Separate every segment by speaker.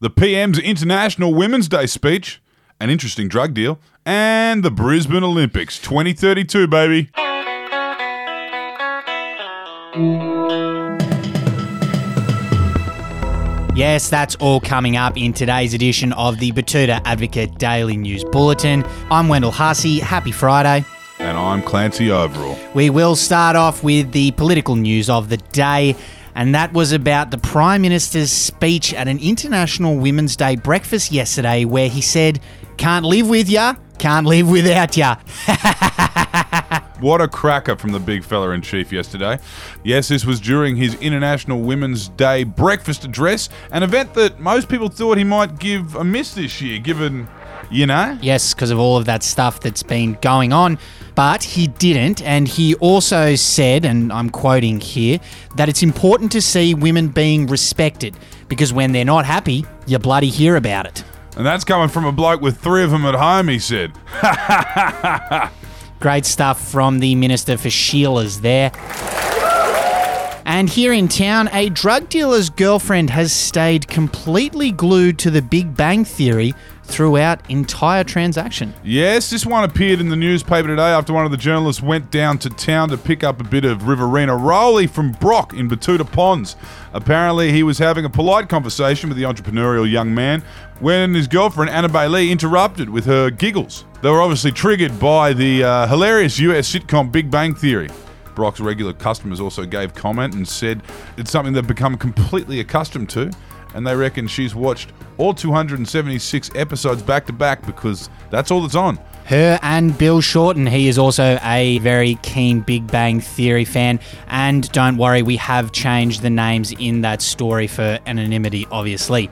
Speaker 1: the PM's International Women's Day speech, an interesting drug deal, and the Brisbane Olympics 2032, baby.
Speaker 2: Yes, that's all coming up in today's edition of the Betoota Advocate Daily News Bulletin. I'm Wendell Hussey. Happy Friday.
Speaker 1: And I'm Clancy Overell.
Speaker 2: We will start off with the political news of the day, and that was about the Prime Minister's speech at an International Women's Day breakfast yesterday, where he said, Can't live with ya, can't live without ya.
Speaker 1: What a cracker from the big fella in chief yesterday. Yes, this was during his International Women's Day breakfast address, an event that most people thought he might give a miss this year, given, you know.
Speaker 2: Yes, because of all of that stuff that's been going on. But he didn't. And he also said, and I'm quoting here, that it's important to see women being respected because when they're not happy, you bloody hear about it.
Speaker 1: And that's coming from a bloke with three of them at home, he said.
Speaker 2: Great stuff from the Minister for Sheila's there. And here in town, a drug dealer's girlfriend has stayed completely glued to the Big Bang Theory throughout entire transaction.
Speaker 1: Yes, this one appeared in the newspaper today after one of the journalists went down to town to pick up a bit of Riverina Rolly from Brock in Betoota Ponds. Apparently, he was having a polite conversation with the entrepreneurial young man when his girlfriend, Anna Bailey, interrupted with her giggles. They were obviously triggered by the uh, hilarious US sitcom Big Bang Theory. Brock's regular customers also gave comment and said it's something they've become completely accustomed to, and they reckon she's watched all 276 episodes back to back because that's all that's on.
Speaker 2: Her and Bill Shorten. He is also a very keen Big Bang Theory fan. And don't worry, we have changed the names in that story for anonymity, obviously.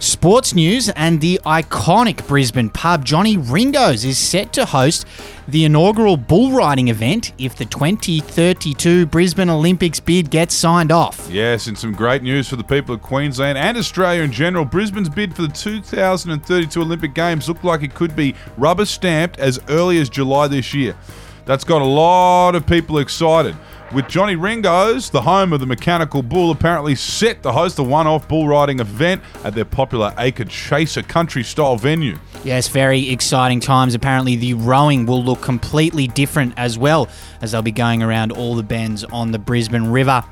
Speaker 2: Sports news and the iconic Brisbane pub Johnny Ringo's is set to host the inaugural bull riding event if the 2032 Brisbane Olympics bid gets signed off.
Speaker 1: Yes, and some great news for the people of Queensland and Australia in general. Brisbane's bid for the 2032 Olympic Games looked like it could be rubber stamped as early as July this year. That's got a lot of people excited. With Johnny Ringo's, the home of the Mechanical Bull, apparently set to host a one off bull riding event at their popular Acre Chaser country style venue.
Speaker 2: Yes, very exciting times. Apparently, the rowing will look completely different as well, as they'll be going around all the bends on the Brisbane River.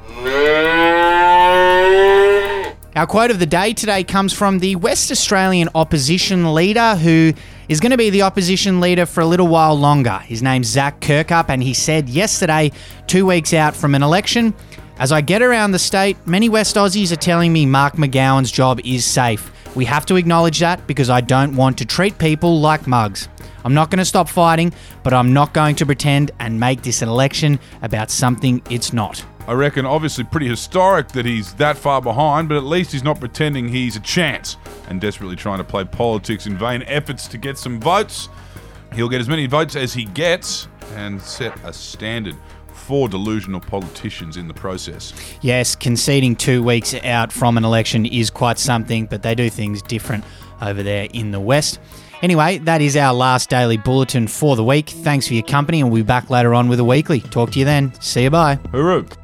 Speaker 2: Our quote of the day today comes from the West Australian opposition leader who is going to be the opposition leader for a little while longer. His name's Zach Kirkup, and he said yesterday, two weeks out from an election, as I get around the state, many West Aussies are telling me Mark McGowan's job is safe. We have to acknowledge that because I don't want to treat people like mugs. I'm not going to stop fighting, but I'm not going to pretend and make this an election about something it's not.
Speaker 1: I reckon obviously pretty historic that he's that far behind, but at least he's not pretending he's a chance and desperately trying to play politics in vain efforts to get some votes. He'll get as many votes as he gets and set a standard for delusional politicians in the process.
Speaker 2: Yes, conceding two weeks out from an election is quite something, but they do things different over there in the West. Anyway, that is our last daily bulletin for the week. Thanks for your company, and we'll be back later on with a weekly. Talk to you then. See you, bye.
Speaker 1: Hooroo!